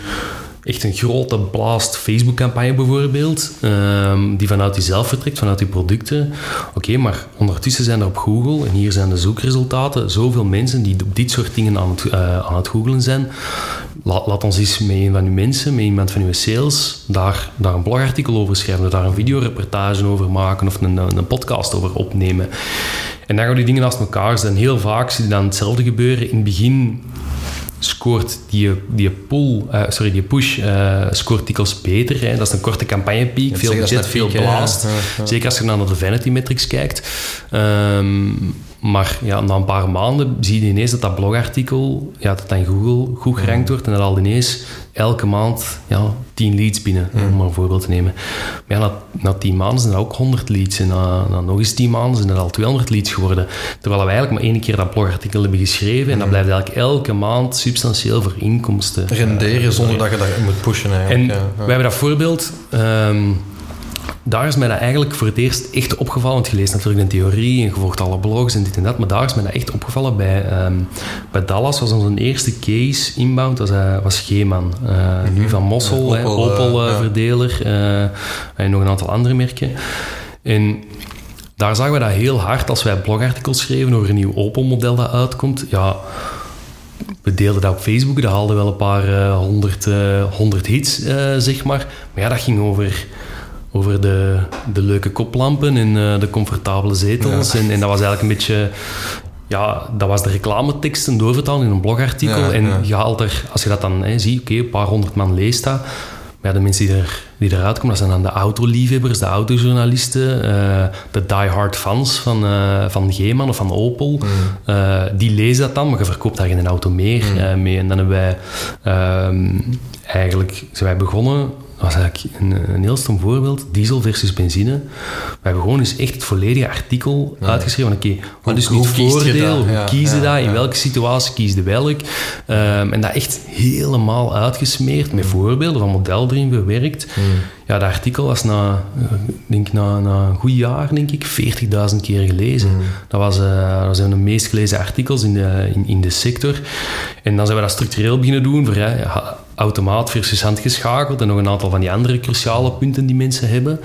echt een grote blast Facebook-campagne bijvoorbeeld, um, die vanuit jezelf vertrekt, vanuit je producten. Oké, maar ondertussen zijn er op Google, en hier zijn de zoekresultaten, zoveel mensen die op dit soort dingen aan het, uh, aan het googlen zijn. Laat, laat, ons eens met een van uw mensen, met iemand van uw sales, daar, daar een blogartikel over schrijven, daar een videoreportage over maken of een, een podcast over opnemen. En dan gaan die dingen naast elkaar zijn. Heel vaak zie je dan hetzelfde gebeuren. In het begin scoort die, die pull, uh, sorry, die push uh, scoort dikwijls beter. Hè. Dat is een korte campagnepiek, veel budget, veel blast. Zeker als je naar de vanity metrics kijkt. Um, maar ja, na een paar maanden zie je ineens dat dat blogartikel, ja, dat in Google goed gerankt wordt en dat al ineens elke maand ja, 10 leads binnen, om maar een voorbeeld te nemen. Maar ja, na, na 10 maanden zijn er ook 100 leads en na, na nog eens 10 maanden zijn er al 200 leads geworden. Terwijl we eigenlijk maar één keer dat blogartikel hebben geschreven en dat blijft eigenlijk elke maand substantieel voor inkomsten. Renderen zonder dat je dat moet pushen eigenlijk. En we hebben dat voorbeeld... Um, daar is mij dat eigenlijk voor het eerst echt opgevallen. Want je leest natuurlijk een theorie en je volgt alle blogs en dit en dat. Maar daar is mij dat echt opgevallen. Bij, um, bij Dallas was onze eerste case inbound, was, uh, was G-Man. Uh, mm Nu van Mossel, ja, Opel-verdeler. Ja. en nog een aantal andere merken. En daar zagen we dat heel hard als wij blogartikels schreven over een nieuw Opel-model dat uitkomt. Ja, we deelden dat op Facebook, dat haalde wel een paar honderd, honderd hits, zeg maar. Maar ja, dat ging over over de, de leuke koplampen en uh, de comfortabele zetels. En, en, dat was eigenlijk een beetje... Ja, dat was de reclameteksten doorvertaald in een blogartikel. en je haalt er, als je dat dan hè, ziet, oké, een paar honderd man leest dat. Maar ja, de mensen die, er, die eruit komen, dat zijn dan de autoliefhebbers, de autojournalisten, uh, de diehard fans van, uh, van G-Man of van Opel. Mm. die lezen dat dan, maar je verkoopt daar geen auto meer mm. mee. En dan hebben wij ehm, eigenlijk zijn wij begonnen dat was eigenlijk een, een, heel stom voorbeeld. Diesel versus benzine. We hebben gewoon eens echt het volledige artikel uitgeschreven. Oké, wat is nu het voordeel? Hoe kies je dat? In welke situatie kies je welk? Um, en dat echt helemaal uitgesmeerd met voorbeelden van model erin bewerkt. Hmm. Ja, dat artikel was na, denk, na, na een goed jaar, denk ik, 40.000 keer gelezen. Hmm. Dat, was, uh, dat zijn de meest gelezen artikels in de, in, in de sector. En dan zijn we dat structureel beginnen doen voor automaat versus handgeschakeld en nog een aantal van die andere cruciale punten die mensen hebben.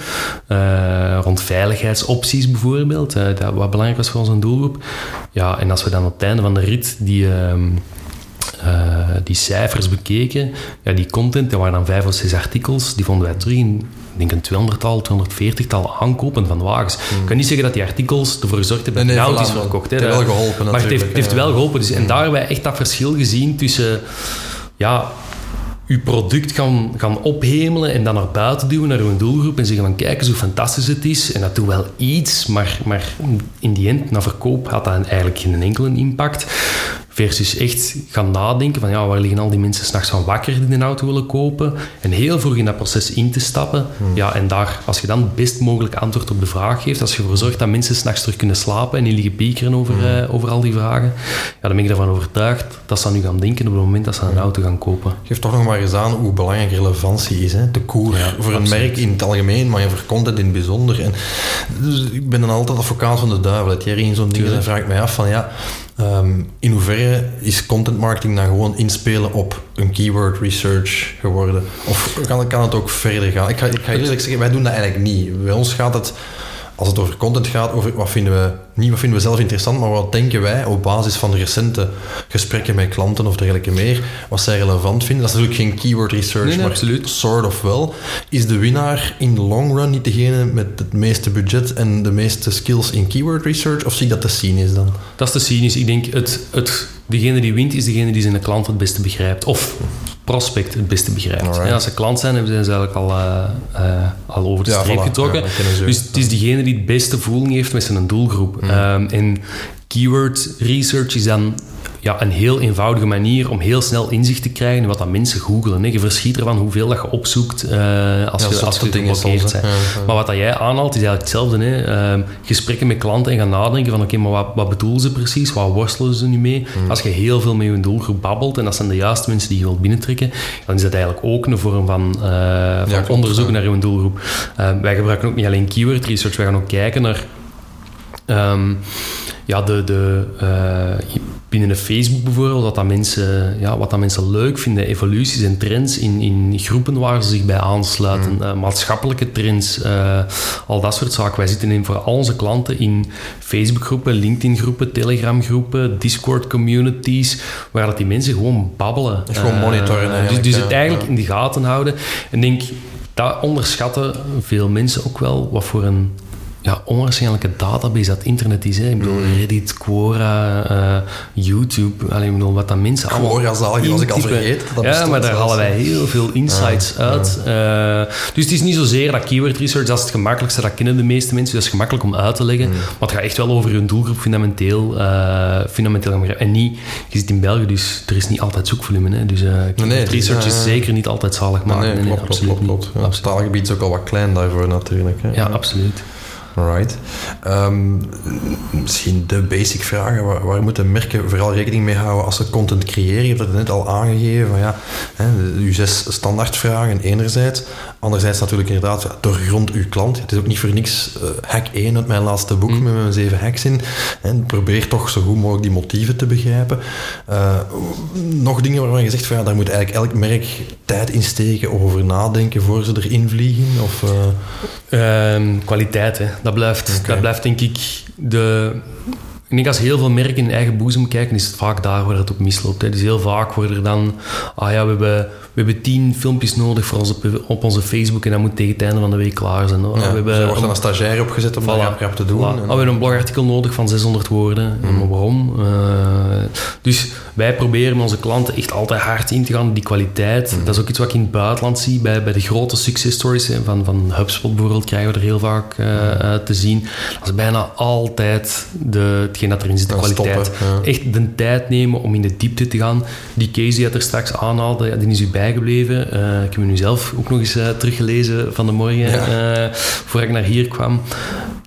Uh, rond veiligheidsopties bijvoorbeeld, uh, dat wat belangrijk was voor onze doelgroep. Ja, en als we dan op het einde van de rit die, uh, die cijfers bekeken, ja, die content, dat waren dan vijf of zes artikels, die vonden wij terug in ik denk een 200-tal, 240-tal aankopen van wagens. Hmm. Ik kan niet zeggen dat die artikels ervoor gezorgd hebben dat nee, nee, is verkocht. Het heeft wel geholpen Maar het heeft, het heeft wel geholpen. Dus, en daar hebben wij echt dat verschil gezien tussen... Ja, je product gaan, gaan ophemelen en dan naar buiten duwen, naar uw doelgroep en zeggen van kijk eens hoe fantastisch het is. En dat doet wel iets, maar, maar in die end, na verkoop, had dat eigenlijk geen enkele impact. Versus echt gaan nadenken van ja, waar liggen al die mensen s'nachts van wakker die een auto willen kopen. En heel vroeg in dat proces in te stappen. Hmm. Ja, en daar, als je dan het best mogelijk antwoord op de vraag geeft, als je ervoor zorgt dat mensen s'nachts terug kunnen slapen en niet liggen piekeren over, hmm. uh, over al die vragen, ja, dan ben ik ervan overtuigd dat ze aan nu gaan denken op het moment dat ze een hmm. auto gaan kopen. Geef toch nog maar eens aan hoe belangrijk relevantie is. Hè? De koer voor een merk in het algemeen, maar voor content in het bijzonder. En, dus ik ben dan altijd advocaat van de duivel. Thierry in zo'n ding, dan vraag ik mij af van ja, Um, in hoeverre is content marketing dan gewoon inspelen op een keyword research geworden? Of kan, kan het ook verder gaan? Ik ga, ik ga eerlijk zeggen, wij doen dat eigenlijk niet. Bij ons gaat het als het over content gaat, over wat vinden we, niet wat vinden we zelf interessant, maar wat denken wij op basis van recente gesprekken met klanten of dergelijke meer, wat zij relevant vinden. Dat is natuurlijk geen keyword research, maar absoluut. sort of wel. Is de winnaar in de long run niet degene met het meeste budget en de meeste skills in keyword research, of zie ik dat te cynisch dan? Dat is te cynisch. Ik denk, het, het, degene die wint, is degene die zijn klant het beste begrijpt. Of prospect het beste begrijpt. Alright. En als ze klant zijn, hebben ze eigenlijk al, eh, eh, al over de Ja, streep voilà. getrokken. Ja, dus het is diegene die het beste voeling heeft met zijn doelgroep. Mm. En keyword research is dan ja, een heel eenvoudige manier om heel snel inzicht te krijgen in wat dat mensen googelen. Hè. Je verschiet ervan hoeveel dat je opzoekt eh, als Ja, je, als je geblokkeerd bent. Ja. Maar wat dat jij aanhaalt is eigenlijk hetzelfde. Hè. Ehm, gesprekken met klanten en gaan nadenken van oké, maar wat, wat bedoelen ze precies? Wat worstelen ze nu mee? Mm. Als je heel veel met je doelgroep babbelt en dat zijn de juiste mensen die je wilt binnentrekken, dan is dat eigenlijk ook een vorm van, eh, van klopt, onderzoek naar je doelgroep. Ehm, wij gebruiken ook niet alleen keyword research, wij gaan ook kijken naar Ehm, ja, de, de, eh, binnen de Facebook bijvoorbeeld, wat dat mensen, ja, wat dat mensen leuk vinden, evoluties en trends in, in groepen waar ze zich bij aansluiten, Mm. eh, maatschappelijke trends, eh, al dat soort zaken. Wij zitten in, voor al onze klanten in Facebookgroepen, LinkedIn-groepen, Telegram-groepen, Discord-communities, waar dat die mensen gewoon babbelen. Echt gewoon Eh, monitoren dus, eigenlijk, dus het eigenlijk Ja. in de gaten houden. En denk, dat onderschatten veel mensen ook wel, wat voor een ja, onwaarschijnlijke database dat internet is. Hè. Ik bedoel, Mm. Reddit, Quora, eh, YouTube. Allee, ik bedoel, wat dat mensen allemaal Quora, zalig, was ik al. Dat ja, maar daar halen wij heel veel insights Ja, uit. Eh, dus het is niet zozeer dat keyword research, dat is het gemakkelijkste, dat kennen de meeste mensen, dat is gemakkelijk om uit te leggen. Mm. Maar het gaat echt wel over hun doelgroep fundamenteel, eh fundamenteel. En niet, je zit in België, dus er is niet altijd zoekvolume. Hè. Dus keyword nee, is, research is zeker niet altijd zalig Nee, maken. nee, klopt, klopt, absoluut klopt. klopt. niet. Ja, het taalgebied is ook al wat klein daarvoor natuurlijk. Hè. Ja, absoluut. Alright. Ehm, misschien de basic vragen. Waar, waar moeten merken vooral rekening mee houden als ze content creëren? Je hebt dat net al aangegeven. Van ja, hè, uw zes standaardvragen enerzijds. Anderzijds natuurlijk inderdaad, doorgrond uw klant. Het is ook niet voor niks eh, hack 1 uit mijn laatste boek met mijn zeven hacks in. En probeer toch zo goed mogelijk die motieven te begrijpen. Eh, nog dingen waarvan je zegt van ja, daar moet eigenlijk elk merk tijd in steken, over nadenken voor ze erin vliegen? Of, Ehm, kwaliteit, hè. Dat, blijft, dat blijft denk ik de... Ik denk als heel veel merken in eigen boezem kijken, is het vaak daar waar het op misloopt. Hè. Dus heel vaak worden er dan... Ah ja, we hebben, we hebben tien filmpjes nodig voor onze, op onze Facebook en dat moet tegen het einde van de week klaar zijn. Oh, ja, we hebben er wordt dan een stagiair opgezet om dat Voilà. rap te doen. Voilà. En- Oh, we hebben een blogartikel nodig van 600 woorden. Mm. Maar waarom? Eh, dus wij proberen met onze klanten echt altijd hard in te gaan die kwaliteit. Mm. Dat is ook iets wat ik in het buitenland zie. Bij, bij de grote success stories hè, van, van HubSpot bijvoorbeeld krijgen we er heel vaak eh, Mm. eh, te zien. Dat is bijna altijd de, hetgeen dat erin zit, de kwaliteit. stoppen, ja. Echt de tijd nemen om in de diepte te gaan. Die case die je er straks aanhaalde, ja, die is u bijgebleven. Eh, ik heb hem nu zelf ook nog eens eh, teruggelezen van de morgen, Ja. eh, voor ik naar hier kwam.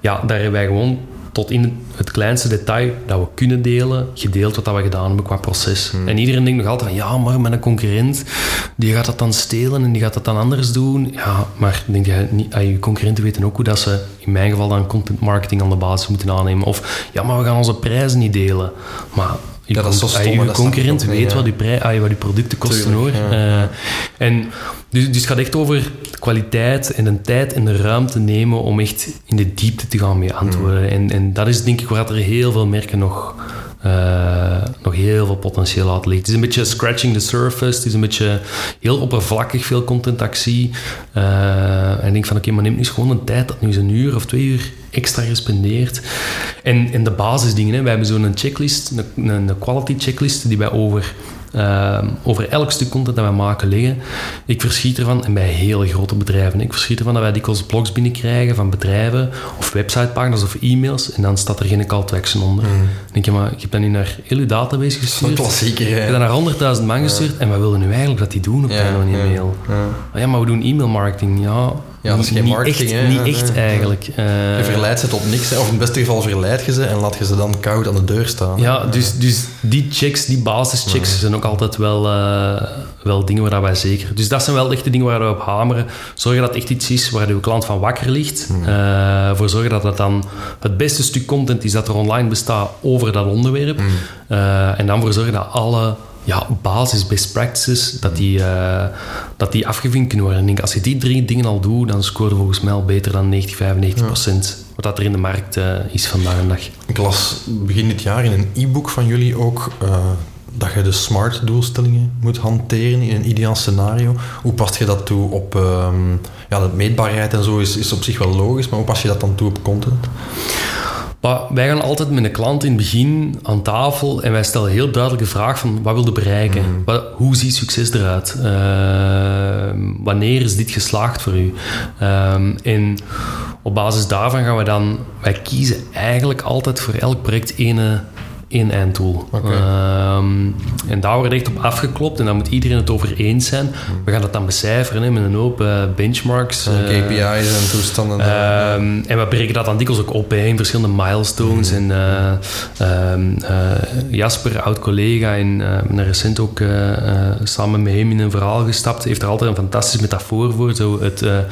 Ja, daar hebben wij gewoon tot in kleinste detail dat we kunnen delen, gedeeld wat dat we gedaan hebben qua proces. Hmm. En iedereen denkt nog altijd van, ja, maar met een concurrent, die gaat dat dan stelen en die gaat dat dan anders doen. Ja, maar denk je niet, ah, je concurrenten weten ook hoe dat ze, in mijn geval dan content marketing aan de basis moeten aannemen. Of, ja, maar we gaan onze prijzen niet delen. Maar je, Ja, dat is zo con- stom, je hè, dat snap ik concurrent niet, weet wat die, prij, ah, wat die producten kosten Tuurlijk, hoor. ja. Eh, en dus, dus het gaat echt over kwaliteit en de tijd en de ruimte nemen om echt in de diepte te gaan mee antwoorden. Mm. En, en dat is denk ik waar er heel veel merken nog, eh, nog heel veel potentieel uit ligt. Het is een beetje scratching the surface, het is een beetje heel oppervlakkig veel contentactie. Eh, en ik denk van oké, maar neem nu eens gewoon een tijd dat nu eens een uur of twee uur extra gespendeerd. En, en de basisdingen, hè. wij hebben zo'n checklist, een, een quality checklist die wij over Ehm, over elk stuk content dat wij maken liggen. Ik verschiet ervan, en bij hele grote bedrijven, ik verschiet ervan dat wij dikwijls blogs binnenkrijgen van bedrijven of websitepagina's of e-mails en dan staat er geen call to action onder. Dan denk je, maar je hebt dat nu naar heel je database Dat is een gestuurd. klassieker. Je hè. hebt dat naar 100.000 man gestuurd en wat wilden nu eigenlijk dat die doen op van die ja, mail? ja. Ah ja, maar we doen e-mail marketing. Ja, Ja, dat is geen niet marketing, echt, hè. Niet echt eigenlijk. Eh, Je verleidt ze tot niks, hè. of in het beste geval verleid je ze en laat je ze dan koud aan de deur staan. Ja, dus, dus die checks, die basischecks, zijn ook altijd wel, eh, wel dingen waar wij zeker... Dus dat zijn wel echt de dingen waar we op hameren. Zorgen dat het echt iets is waar de klant van wakker ligt. Eh, voor zorgen dat het dan het beste stuk content is dat er online bestaat over dat onderwerp. Eh, en dan voor zorgen dat alle ja, basis best practices, dat die, eh, dat die afgevinkt kunnen worden. En ik denk, als je die drie dingen al doet, dan scoor je volgens mij al beter dan 90, 95 procent. Wat dat er in de markt eh, is vandaag de dag. Ik las begin dit jaar in een e-book van jullie ook eh, dat je de SMART-doelstellingen moet hanteren in een ideaal scenario. Hoe past je dat toe op... ehm, ja, de meetbaarheid en zo is, is op zich wel logisch, maar hoe pas je dat dan toe op content? Maar wij gaan altijd met een klant in het begin aan tafel en wij stellen heel duidelijk de vraag van wat wil je bereiken? Mm. Wat, hoe ziet succes eruit? Uh, wanneer is dit geslaagd voor u? Um, en op basis daarvan gaan we dan, wij kiezen eigenlijk altijd voor elk project ene één eindtool. Okay. Um, en daar wordt echt op afgeklopt en dan moet iedereen het over eens zijn. We gaan dat dan becijferen hè, met een hoop uh, benchmarks. Uh, KPI's en toestanden. Um, en we breken dat dan dikwijls ook op hè, in verschillende milestones. Mm. En uh, um, Jasper, oud-collega, en recent ook samen met hem in een verhaal gestapt, heeft er altijd een fantastische metafoor voor. Zo het, dan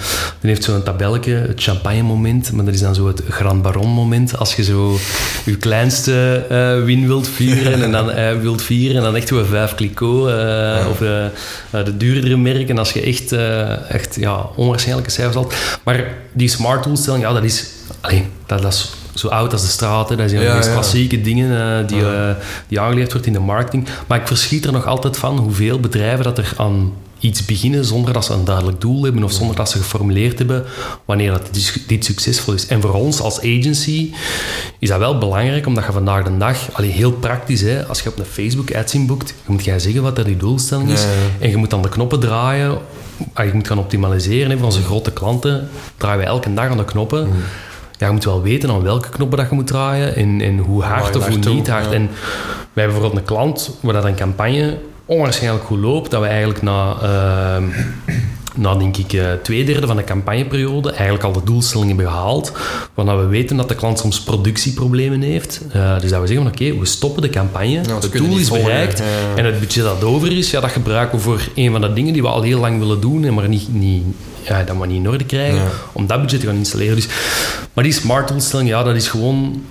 heeft zo'n tabelletje, het champagne moment, maar dat is dan zo het Grand Baron moment. Als je zo je kleinste win wilt vieren en dan uh, wilt vieren en dan echt weer vijf Clicquot uh, ja. of de, uh, de duurdere merken als je echt, echt ja, onwaarschijnlijke cijfers had. Maar die smart toolstelling, ja, dat is, allee, dat, dat is zo oud als de straten. Dat zijn ja, de meest ja. klassieke dingen die, die aangeleerd wordt in de marketing. Maar ik verschiet er nog altijd van hoeveel bedrijven dat er aan iets beginnen zonder dat ze een duidelijk doel hebben of zonder dat ze geformuleerd hebben wanneer dat dit succesvol is. En voor ons als agency is dat wel belangrijk, omdat je vandaag de dag, allee, heel praktisch, hè, als je op een Facebook ads inboekt, moet jij zeggen wat dat die doelstelling is. Ja, ja. En je moet dan de knoppen draaien. Je moet gaan optimaliseren. Hè. Voor onze grote klanten draaien we elke dag aan de knoppen. Mm. Ja, je moet wel weten aan welke knoppen dat je moet draaien en, en hoe hard of hoe niet hard. En wij hebben bijvoorbeeld een klant waar dat een campagne onwaarschijnlijk goed loopt, dat we eigenlijk na, uh, na denk ik, uh, twee derde van de campagneperiode eigenlijk al de doelstelling hebben gehaald, waarna we weten dat de klant soms productieproblemen heeft. Uh, dus dat we zeggen, oké, okay, we stoppen de campagne, het doel is bereikt ja. en het budget dat over is, ja, dat gebruiken we voor een van de dingen die we al heel lang willen doen, maar niet, niet, ja, dat maar niet in orde krijgen, ja. om dat budget te gaan installeren. Dus, maar die smart doelstelling, ja, dat is gewoon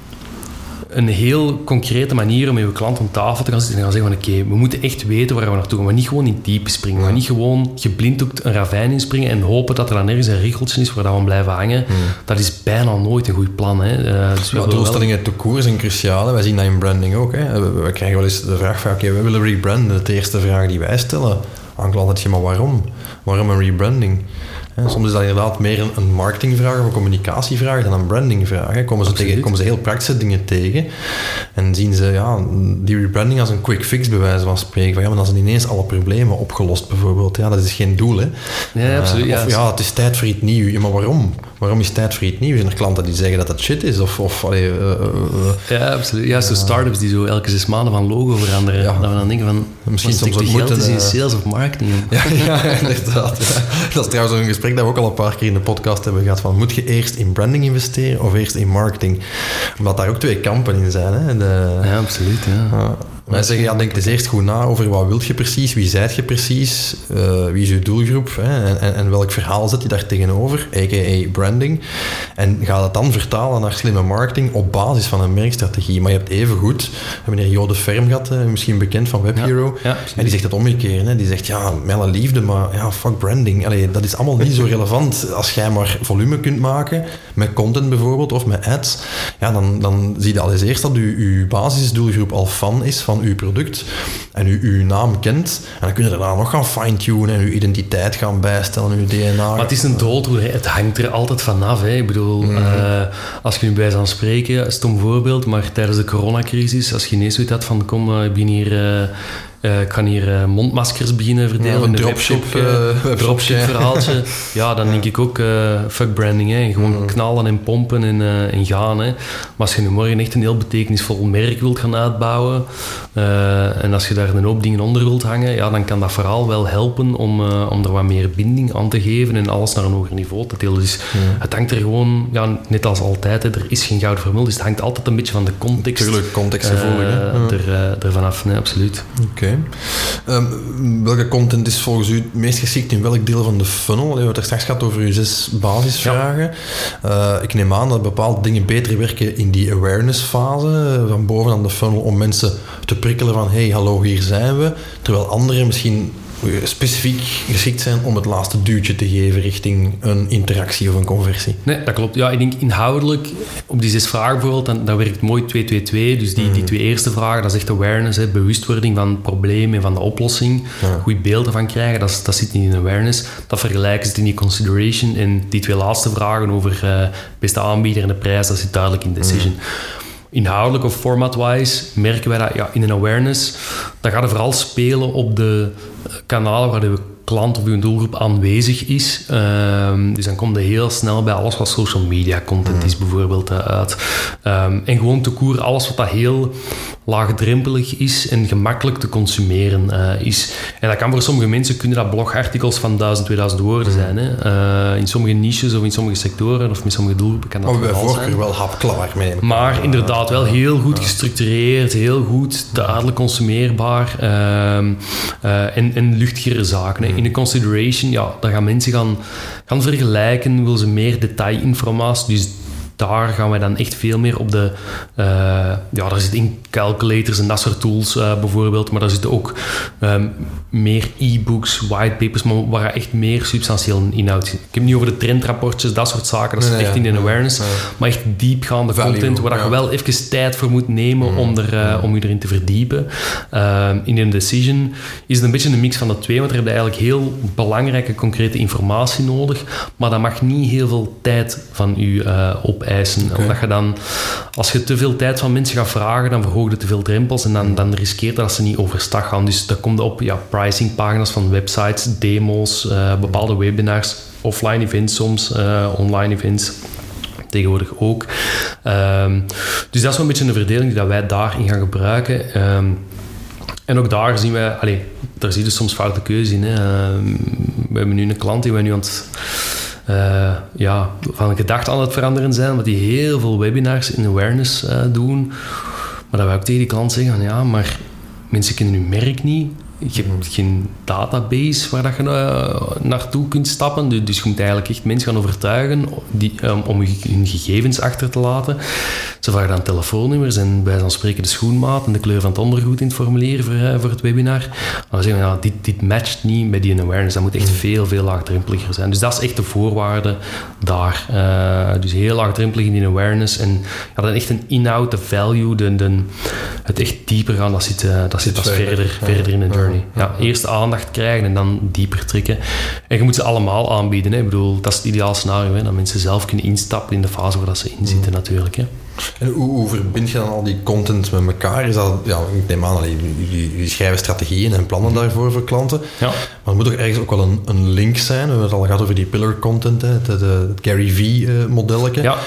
een heel concrete manier om met je klant aan tafel te gaan zitten en gaan zeggen van oké, okay, we moeten echt weten waar we naartoe gaan. Maar niet gewoon in diepe springen. We gaan niet gewoon geblinddoekt een ravijn inspringen en hopen dat er dan ergens een richeltje is waar we aan blijven hangen. Hmm. Dat is bijna nooit een goed plan. Hè. Uh, dus ja, doelstellingen wel... te koers zijn cruciaal. Hè. Wij zien dat in branding ook. Hè. We, we, krijgen wel eens de vraag van oké, okay, we willen rebranden. De eerste vraag die wij stellen aan klanten is maar waarom? Waarom een rebranding? Soms is dat inderdaad meer een, een marketingvraag of een communicatievraag dan een brandingvraag. Hè. Komen, ze tegen, komen ze heel praktische dingen tegen en zien ze ja, die rebranding als een quick fix bij wijze van spreken. Van, ja, maar dan zijn ineens alle problemen opgelost bijvoorbeeld. Ja, dat is geen doel. Hè. Ja, absoluut. Uh, of ja, het is tijd voor iets nieuws. Ja, maar waarom? Waarom is tijd voor iets nieuws? Zijn er klanten die zeggen dat het shit is? Of, of allee, uh, uh, ja, absoluut. Ja, zo start-ups die zo elke zes maanden van logo veranderen. Ja. Dat we dan denken van, misschien soms ook moeten... is in sales of marketing. Ja, ja inderdaad. Dat is trouwens een gesprek dat we ook al een paar keer in de podcast hebben gehad. Van, moet je eerst in branding investeren of eerst in marketing? Omdat daar ook twee kampen in zijn. Hè? De, ja, absoluut. Ja. Wij zeggen, ja, denk dus eerst goed na over wat wil je precies, wie zijt je precies, uh, wie is je doelgroep hè, en, en, en, welk verhaal zet je daar tegenover, a.k.a. branding. En ga dat dan vertalen naar slimme marketing op basis van een merkstrategie. Maar je hebt even goed, hier Jode Ferm gehad, uh, misschien bekend van WebHero, ja, ja, en die zegt het omgekeerd. Hè. Die zegt, ja, alle liefde, maar ja, fuck branding. Allee, dat is allemaal niet zo relevant. Als jij maar volume kunt maken, met content bijvoorbeeld, of met ads, ja, dan, dan zie je al eens eerst dat je, je basisdoelgroep al fan is van uw product en u uw naam kent. En dan kun je daarna nog gaan fine-tunen en uw identiteit gaan bijstellen, uw DNA. Maar het is een dooddoel, het hangt er altijd vanaf. Hè. Ik bedoel, mm. uh, als je nu bij zou spreken, een stom voorbeeld, maar tijdens de coronacrisis, als je ineens zoiets had van kom, uh, ik ben hier... Uh, uh, ik kan hier uh, mondmaskers beginnen verdelen. Ja, een dropship, webshop, uh, dropship verhaaltje. ja, dan denk ik ook fuck branding. Hè. Gewoon mm. knallen en pompen en, en gaan. Hè. Maar als je nu morgen echt een heel betekenisvol merk wilt gaan uitbouwen en als je daar een hoop dingen onder wilt hangen, ja, dan kan dat verhaal wel helpen om, om er wat meer binding aan te geven en alles naar een hoger niveau te tillen. Dus mm. het hangt er gewoon, ja, net als altijd, hè, er is geen gouden formule, dus het hangt altijd een beetje van de context. Tuurlijk, context ervoor. er, er vanaf, nee, absoluut. Oké. Okay. Um, welke content is volgens u het meest geschikt in welk deel van de funnel? We hebben het er straks gehad over uw zes basisvragen. Ja. Uh, ik neem aan dat bepaalde dingen beter werken in die awareness fase, van bovenaan de funnel, om mensen te prikkelen van hey, hallo, hier zijn we. Terwijl andere misschien specifiek geschikt zijn om het laatste duwtje te geven richting een interactie of een conversie. Nee, dat klopt. Ja, ik denk inhoudelijk, op die zes vragen bijvoorbeeld, dan, dan werkt mooi 2-2-2. Dus die, die mm. twee eerste vragen, dat is echt awareness, hè, bewustwording van het probleem en van de oplossing. Ja. Goed beelden van krijgen, dat, dat zit niet in awareness. Dat vergelijken ze in die consideration. En die twee laatste vragen over uh, beste aanbieder en de prijs, dat zit duidelijk in decision. Mm inhoudelijk of format-wise merken wij dat ja, in een awareness, dan gaat het vooral spelen op de kanalen waar de klant of uw doelgroep aanwezig is. Ehm, dus dan komt je heel snel bij alles wat social media content is bijvoorbeeld uh, uit. Um, en gewoon te koer alles wat dat heel laagdrempelig is en gemakkelijk te consumeren uh, is. En dat kan voor sommige mensen kunnen dat blogartikels van 1000, 2000 woorden zijn. Hè. Uh, in sommige niches of in sommige sectoren of met sommige doelgroepen kan dat maar bij voorkeur wel hapklaar mee. Maar inderdaad wel heel goed gestructureerd, heel goed, duidelijk consumeerbaar uh, en, en luchtigere zaken. Hè. In de consideration, ja, dan gaan mensen gaan, gaan vergelijken, willen ze meer detailinformatie. Dus daar gaan wij dan echt veel meer op de... Uh, ja, daar zitten in calculators en dat soort tools uh, bijvoorbeeld, maar daar zitten ook um, meer e-books, whitepapers, maar waar echt meer substantieel inhoud zit. Ik heb het niet over de trendrapportjes, dat soort zaken, dat is echt in de awareness, maar echt diepgaande content, waar ja. je wel even tijd voor moet nemen mm. om, er, uh, om je erin te verdiepen. Ehm, in een decision is het een beetje een mix van de twee, want er heb je eigenlijk heel belangrijke, concrete informatie nodig, maar dat mag niet heel veel tijd van u op omdat je dan, als je te veel tijd van mensen gaat vragen, dan verhoog je te veel drempels en dan, dan riskeert dat ze niet overstag gaan. Dus dat komt op ja, pricingpagina's van websites, demo's, uh, bepaalde webinars, offline events soms, uh, online events tegenwoordig ook. Um, dus dat is wel een beetje een verdeling die dat wij daarin gaan gebruiken. Um, en ook daar zien wij, allee, daar zie je soms foute keuze in. Hè. Um, we hebben nu een klant die wij nu aan het uh, ja, van gedacht aan het veranderen zijn, want die heel veel webinars in awareness uh, doen. Maar dat wij ook tegen die klant zeggen, ja, maar mensen kennen uw merk niet. Je hebt geen database waar dat je uh, naartoe kunt stappen. Dus, dus je moet eigenlijk echt mensen gaan overtuigen die, um, om hun gegevens achter te laten. Ze vragen dan telefoonnummers en bij dan spreken de schoenmaat en de kleur van het ondergoed in het formulier voor, uh, voor het webinar. Dan zeggen we, ja, dit, dit matcht niet met die awareness. Dat moet echt mm. veel, veel laagdrempeliger zijn. Dus dat is echt de voorwaarde daar. Uh, dus heel laagdrempelig in die awareness. En ja, dan echt een inhoud, de value, de, de, het echt dieper gaan, dat zit, dat zit pas verder, verder in de journey. Ja, eerst aandacht krijgen en dan dieper trekken. En je moet ze allemaal aanbieden. Hè. Ik bedoel, dat is het ideaal scenario, hè, dat mensen zelf kunnen instappen in de fase waar dat ze in zitten mm. natuurlijk. Hè. En hoe, hoe, verbind je dan al die content met elkaar? Is dat, ja, ik neem aan, jullie schrijven strategieën en plannen daarvoor voor klanten. Ja. Maar er moet toch ergens ook wel een, een link zijn. We hebben het al gehad over die pillar content, hè, het, het, Gary V-modelletje. Ja.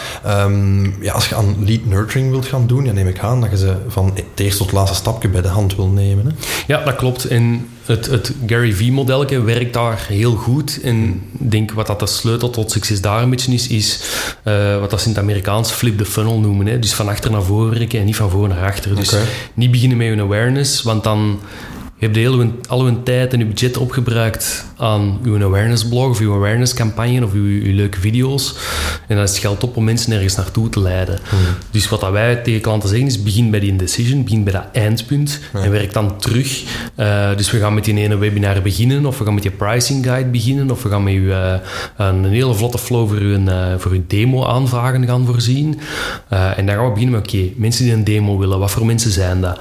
Um, ja, als je aan lead nurturing wilt gaan doen, ja, neem ik aan dat je ze van het eerste tot het laatste stapje bij de hand wil nemen. Hè? Ja, dat klopt. En het, het Gary V-modelletje werkt daar heel goed. En ik denk wat dat de sleutel tot succes daar een beetje is, is uh, wat dat ze in het Amerikaans flip the funnel noemen. Hè? Dus van achter naar voren werken en niet van voor naar achter. Dus niet beginnen met een awareness, want dan je hebt heel al uw tijd en uw budget opgebruikt aan uw awareness blog of uw awareness campagne of uw, uw leuke video's. En dan is het geld op om mensen ergens naartoe te leiden. Hmm. Dus wat dat wij tegen klanten zeggen is, begin bij die indecision, begin bij dat eindpunt en werk dan terug. Uh, dus we gaan met die ene webinar beginnen of we gaan met je pricing guide beginnen of we gaan met u uh, een hele vlotte flow voor uw, uh, voor uw demo aanvragen gaan voorzien. en dan gaan we beginnen met, oké, mensen die een demo willen, wat voor mensen zijn dat?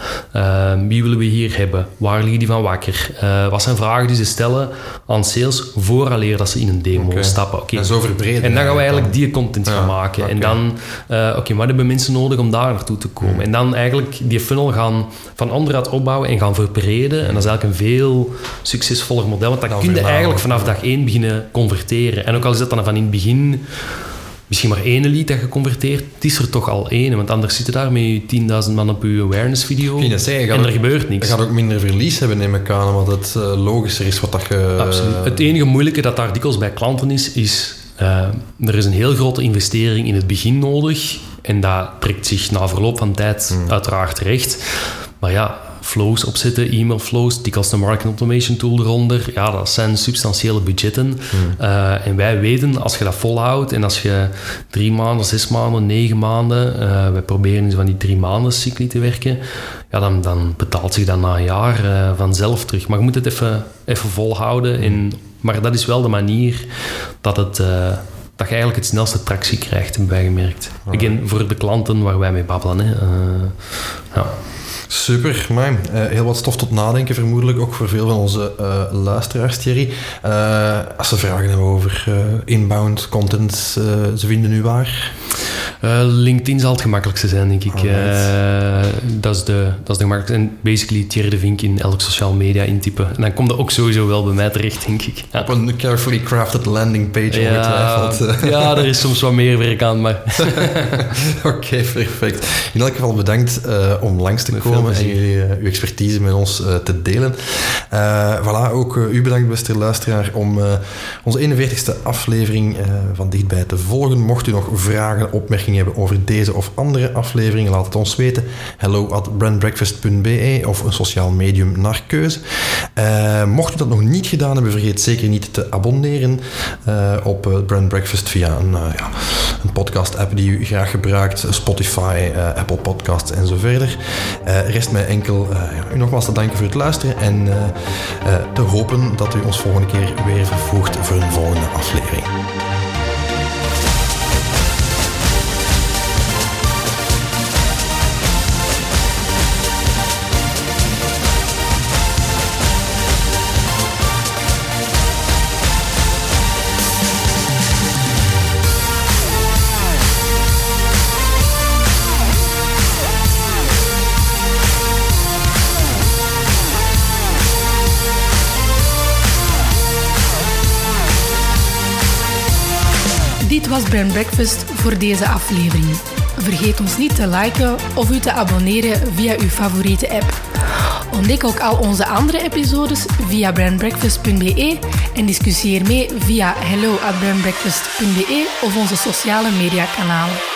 wie willen we hier hebben? Waar liggen die van wakker? wat zijn vragen die ze stellen aan sales vooraleer dat ze in een demo stappen. Okay. En zo verbreden. En dan gaan we eigenlijk die content gaan maken. En dan, uh, oké, wat hebben mensen nodig om daar naartoe te komen? En dan eigenlijk die funnel gaan van onderuit opbouwen en gaan verbreden. En dat is eigenlijk een veel succesvoller model. Want dan kun je eigenlijk vanaf dag één beginnen converteren. En ook al is dat dan van in het begin misschien maar één lead dat je converteert, het is er toch al één. Want anders zitten daar met 10.000 man op je awareness video en er gebeurt niks. Je gaat ook minder verlies hebben, neem ik aan, omdat het uh, logischer is wat dat je... Absoluut. Het enige moeilijke dat daar dikwijls bij klanten is, is uh, er is een heel grote investering in het begin nodig en dat trekt zich na verloop van tijd hmm. uiteraard recht. Maar ja, flows opzetten, e-mail flows, die een marketing automation tool eronder. Ja, dat zijn substantiële budgetten. Hmm. Eh, en wij weten, als je dat volhoudt en als je drie maanden, zes maanden, negen maanden, uh, wij proberen van die drie maanden cycli te werken, ja, dan, dan betaalt zich dat na een jaar uh, vanzelf terug. Maar je moet het even, even volhouden. En, maar dat is wel de manier dat het dat je eigenlijk het snelste tractie krijgt, hebben wij gemerkt. Again, voor de klanten waar wij mee babbelen. Hè. Uh, ja. Super, uh, heel wat stof tot nadenken, vermoedelijk ook voor veel van onze uh, luisteraars, Thierry. Uh, als ze vragen hebben over inbound content, ze vinden u waar? LinkedIn zal het gemakkelijkste zijn, denk ik. dat, is de, dat is de gemakkelijkste. En basically Thierry de Vink in elk social media intypen. En dan komt dat ook sowieso wel bij mij terecht, denk ik. Ja. Op een carefully crafted landing page, ja, ongetwijfeld. ja, er is soms wat meer werk aan, maar... Oké, perfect. In elk geval bedankt om langs te komen en jullie, uh, uw expertise met ons uh, te delen. Uh, voilà, ook u bedankt, beste luisteraar, om onze 41ste aflevering van Dichtbij te volgen. Mocht u nog vragen, opmerkingen hebben over deze of andere afleveringen, laat het ons weten. Hello at brandbreakfast.be of een sociaal medium naar keuze. mocht u dat nog niet gedaan hebben, vergeet zeker niet te abonneren op Brand Breakfast via een, ja, een podcast-app die u graag gebruikt, Spotify, Apple Podcasts en zo verder rest mij enkel uh, u nogmaals te danken voor het luisteren en uh, te hopen dat u ons volgende keer weer vervoegt voor een volgende aflevering. Brand Breakfast voor deze aflevering. Vergeet ons niet te liken of u te abonneren via uw favoriete app. Ontdek ook al onze andere episodes via brandbreakfast.be en discussieer mee via hello@brandbreakfast.be of onze sociale mediakanalen.